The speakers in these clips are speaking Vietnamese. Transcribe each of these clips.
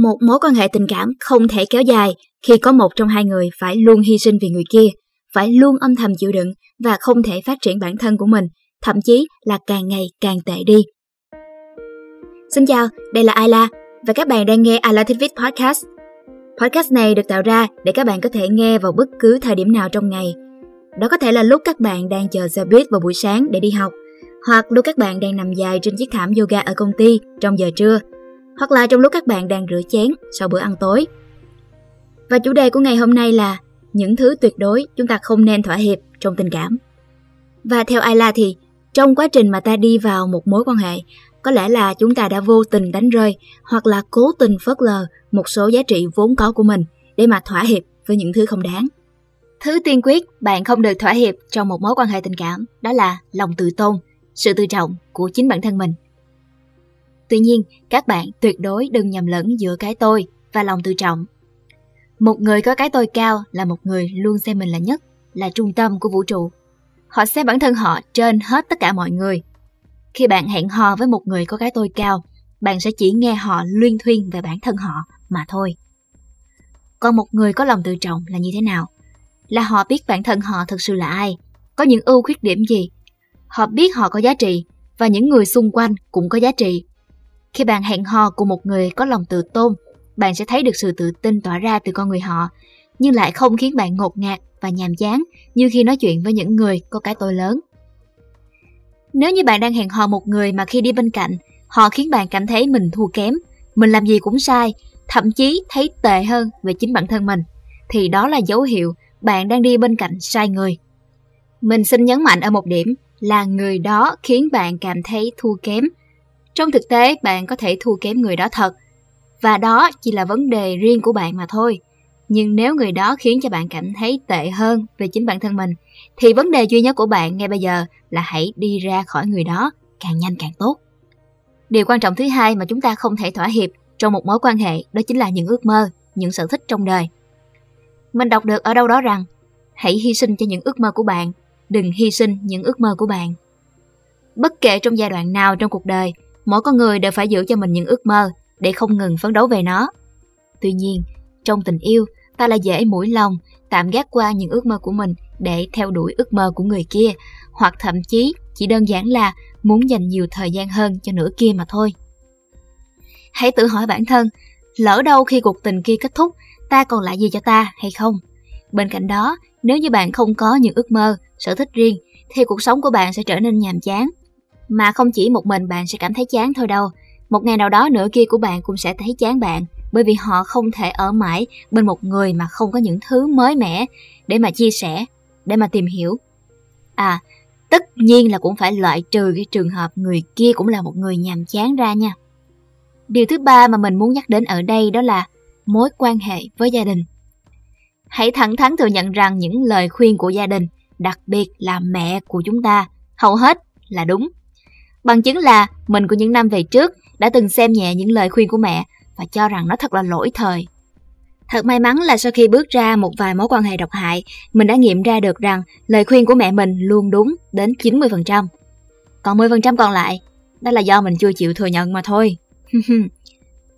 Một mối quan hệ tình cảm không thể kéo dài khi có một trong hai người phải luôn hy sinh vì người kia, phải luôn âm thầm chịu đựng và không thể phát triển bản thân của mình, thậm chí là càng ngày càng tệ đi. Xin chào, đây là Ayla và các bạn đang nghe Ayla Thích Viết Podcast. Podcast này được tạo ra để các bạn có thể nghe vào bất cứ thời điểm nào trong ngày. Đó có thể là lúc các bạn đang chờ xe buýt vào buổi sáng để đi học, hoặc lúc các bạn đang nằm dài trên chiếc thảm yoga ở công ty trong giờ trưa, hoặc là trong lúc các bạn đang rửa chén sau bữa ăn tối. Và chủ đề của ngày hôm nay là những thứ tuyệt đối chúng ta không nên thỏa hiệp trong tình cảm. Và theo Ayla thì trong quá trình mà ta đi vào một mối quan hệ, có lẽ là chúng ta đã vô tình đánh rơi hoặc là cố tình phớt lờ một số giá trị vốn có của mình để mà thỏa hiệp với những thứ không đáng. Thứ tiên quyết bạn không được thỏa hiệp trong một mối quan hệ tình cảm đó là lòng tự tôn, sự tự trọng của chính bản thân mình. Tuy nhiên, các bạn tuyệt đối đừng nhầm lẫn giữa cái tôi và lòng tự trọng. Một người có cái tôi cao là một người luôn xem mình là nhất, là trung tâm của vũ trụ. Họ xem bản thân họ trên hết tất cả mọi người. Khi bạn hẹn hò với một người có cái tôi cao, bạn sẽ chỉ nghe họ luyên thuyên về bản thân họ mà thôi. Còn một người có lòng tự trọng là như thế nào? Là họ biết bản thân họ thực sự là ai, có những ưu khuyết điểm gì. Họ biết họ có giá trị và những người xung quanh cũng có giá trị. Khi bạn hẹn hò cùng một người có lòng tự tôn, bạn sẽ thấy được sự tự tin tỏa ra từ con người họ, nhưng lại không khiến bạn ngột ngạt và nhàm chán như khi nói chuyện với những người có cái tôi lớn. Nếu như bạn đang hẹn hò một người mà khi đi bên cạnh, họ khiến bạn cảm thấy mình thua kém, mình làm gì cũng sai, thậm chí thấy tệ hơn về chính bản thân mình, thì đó là dấu hiệu bạn đang đi bên cạnh sai người. Mình xin nhấn mạnh ở một điểm là người đó khiến bạn cảm thấy thua kém. Trong thực tế, bạn có thể thua kém người đó thật, và đó chỉ là vấn đề riêng của bạn mà thôi. Nhưng nếu người đó khiến cho bạn cảm thấy tệ hơn về chính bản thân mình, thì vấn đề duy nhất của bạn ngay bây giờ là hãy đi ra khỏi người đó càng nhanh càng tốt. Điều quan trọng thứ hai mà chúng ta không thể thỏa hiệp trong một mối quan hệ đó chính là những ước mơ, những sở thích trong đời. Mình đọc được ở đâu đó rằng hãy hy sinh cho những ước mơ của bạn, đừng hy sinh những ước mơ của bạn. Bất kể trong giai đoạn nào trong cuộc đời, mỗi con người đều phải giữ cho mình những ước mơ để không ngừng phấn đấu về nó. Tuy nhiên, trong tình yêu, ta lại dễ mũi lòng, tạm gác qua những ước mơ của mình để theo đuổi ước mơ của người kia, hoặc thậm chí chỉ đơn giản là muốn dành nhiều thời gian hơn cho nửa kia mà thôi. Hãy tự hỏi bản thân, lỡ đâu khi cuộc tình kia kết thúc, ta còn lại gì cho ta hay không? Bên cạnh đó, nếu như bạn không có những ước mơ, sở thích riêng, thì cuộc sống của bạn sẽ trở nên nhàm chán. Mà không chỉ một mình bạn sẽ cảm thấy chán thôi đâu, một ngày nào đó nửa kia của bạn cũng sẽ thấy chán bạn, bởi vì họ không thể ở mãi bên một người mà không có những thứ mới mẻ để mà chia sẻ, để mà tìm hiểu. À, tất nhiên là cũng phải loại trừ cái trường hợp người kia cũng là một người nhàm chán ra nha. Điều thứ ba mà mình muốn nhắc đến ở đây đó là mối quan hệ với gia đình. Hãy thẳng thắn thừa nhận rằng những lời khuyên của gia đình, đặc biệt là mẹ của chúng ta, hầu hết là đúng. Bằng chứng là mình của những năm về trước đã từng xem nhẹ những lời khuyên của mẹ và cho rằng nó thật là lỗi thời. Thật may mắn là sau khi bước ra một vài mối quan hệ độc hại, mình đã nghiệm ra được rằng lời khuyên của mẹ mình luôn đúng đến 90%. Còn 10% còn lại, đó là do mình chưa chịu thừa nhận mà thôi.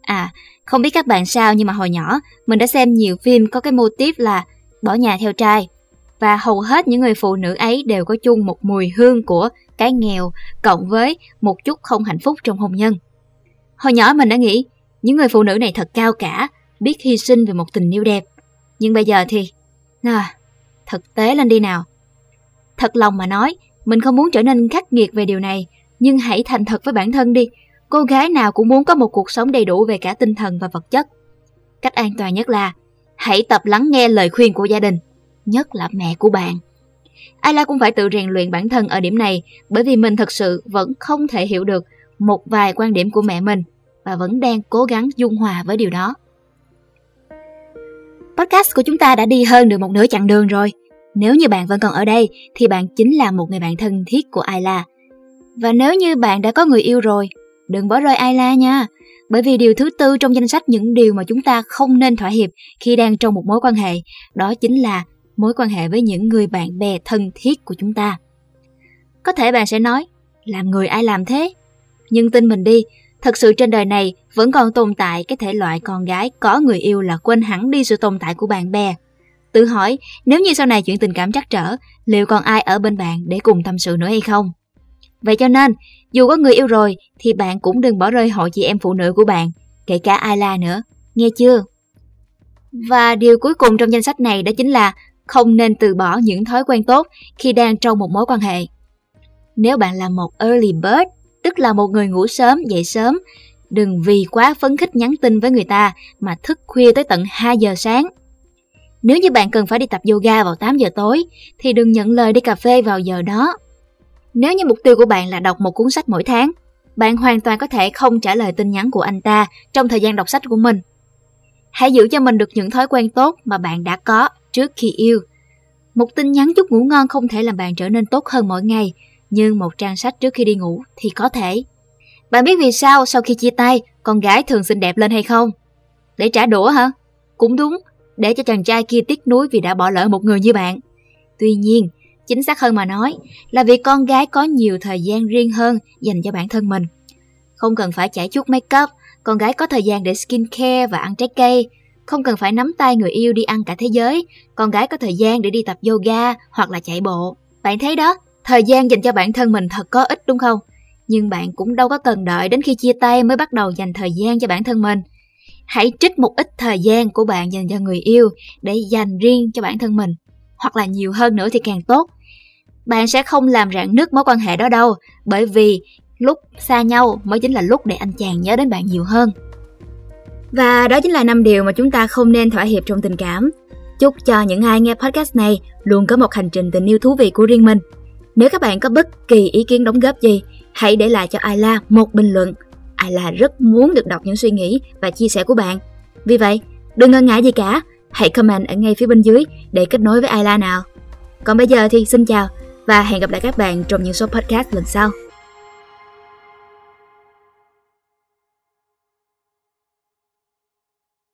à, không biết các bạn sao nhưng mà hồi nhỏ mình đã xem nhiều phim có cái mô típ là bỏ nhà theo trai. Và hầu hết những người phụ nữ ấy đều có chung một mùi hương của cái nghèo cộng với một chút không hạnh phúc trong hôn nhân. Hồi nhỏ mình đã nghĩ những người phụ nữ này thật cao cả, biết hy sinh vì một tình yêu đẹp. Nhưng bây giờ thì... À, thực tế lên đi nào. Thật lòng mà nói, mình không muốn trở nên khắc nghiệt về điều này, nhưng hãy thành thật với bản thân đi. Cô gái nào cũng muốn có một cuộc sống đầy đủ về cả tinh thần và vật chất. Cách an toàn nhất là hãy tập lắng nghe lời khuyên của gia đình, nhất là mẹ của bạn. Ai là cũng phải tự rèn luyện bản thân ở điểm này bởi vì mình thật sự vẫn không thể hiểu được một vài quan điểm của mẹ mình và vẫn đang cố gắng dung hòa với điều đó. Podcast của chúng ta đã đi hơn được một nửa chặng đường rồi. Nếu như bạn vẫn còn ở đây thì bạn chính là một người bạn thân thiết của Ayla. Và nếu như bạn đã có người yêu rồi, đừng bỏ rơi Ayla nha. Bởi vì điều thứ tư trong danh sách những điều mà chúng ta không nên thỏa hiệp khi đang trong một mối quan hệ, đó chính là mối quan hệ với những người bạn bè thân thiết của chúng ta. Có thể bạn sẽ nói, làm người ai làm thế? Nhưng tin mình đi, Thật sự trên đời này vẫn còn tồn tại cái thể loại con gái có người yêu là quên hẳn đi sự tồn tại của bạn bè. Tự hỏi, nếu như sau này chuyện tình cảm trắc trở, liệu còn ai ở bên bạn để cùng tâm sự nữa hay không? Vậy cho nên, dù có người yêu rồi thì bạn cũng đừng bỏ rơi hội chị em phụ nữ của bạn, kể cả Ayla nữa, nghe chưa? Và điều cuối cùng trong danh sách này đó chính là không nên từ bỏ những thói quen tốt khi đang trong một mối quan hệ. Nếu bạn là một early bird, tức là một người ngủ sớm, dậy sớm, đừng vì quá phấn khích nhắn tin với người ta mà thức khuya tới tận 2 giờ sáng. Nếu như bạn cần phải đi tập yoga vào 8 giờ tối, thì đừng nhận lời đi cà phê vào giờ đó. Nếu như mục tiêu của bạn là đọc một cuốn sách mỗi tháng, bạn hoàn toàn có thể không trả lời tin nhắn của anh ta trong thời gian đọc sách của mình. Hãy giữ cho mình được những thói quen tốt mà bạn đã có trước khi yêu. Một tin nhắn chúc ngủ ngon không thể làm bạn trở nên tốt hơn mỗi ngày, nhưng một trang sách trước khi đi ngủ thì có thể. Bạn biết vì sao sau khi chia tay, con gái thường xinh đẹp lên hay không? Để trả đũa hả? Cũng đúng, để cho chàng trai kia tiếc nuối vì đã bỏ lỡ một người như bạn. Tuy nhiên, chính xác hơn mà nói là vì con gái có nhiều thời gian riêng hơn dành cho bản thân mình. Không cần phải chải chút make up, con gái có thời gian để skin care và ăn trái cây. Không cần phải nắm tay người yêu đi ăn cả thế giới, con gái có thời gian để đi tập yoga hoặc là chạy bộ. Bạn thấy đó, thời gian dành cho bản thân mình thật có ích đúng không? Nhưng bạn cũng đâu có cần đợi đến khi chia tay mới bắt đầu dành thời gian cho bản thân mình. Hãy trích một ít thời gian của bạn dành cho người yêu để dành riêng cho bản thân mình. Hoặc là nhiều hơn nữa thì càng tốt. Bạn sẽ không làm rạn nứt mối quan hệ đó đâu, bởi vì lúc xa nhau mới chính là lúc để anh chàng nhớ đến bạn nhiều hơn. Và đó chính là năm điều mà chúng ta không nên thỏa hiệp trong tình cảm. Chúc cho những ai nghe podcast này luôn có một hành trình tình yêu thú vị của riêng mình. Nếu các bạn có bất kỳ ý kiến đóng góp gì, hãy để lại cho Ayla một bình luận. Ayla rất muốn được đọc những suy nghĩ và chia sẻ của bạn. Vì vậy, đừng ngần ngại gì cả, hãy comment ở ngay phía bên dưới để kết nối với Ayla nào. Còn bây giờ thì xin chào và hẹn gặp lại các bạn trong những số podcast lần sau.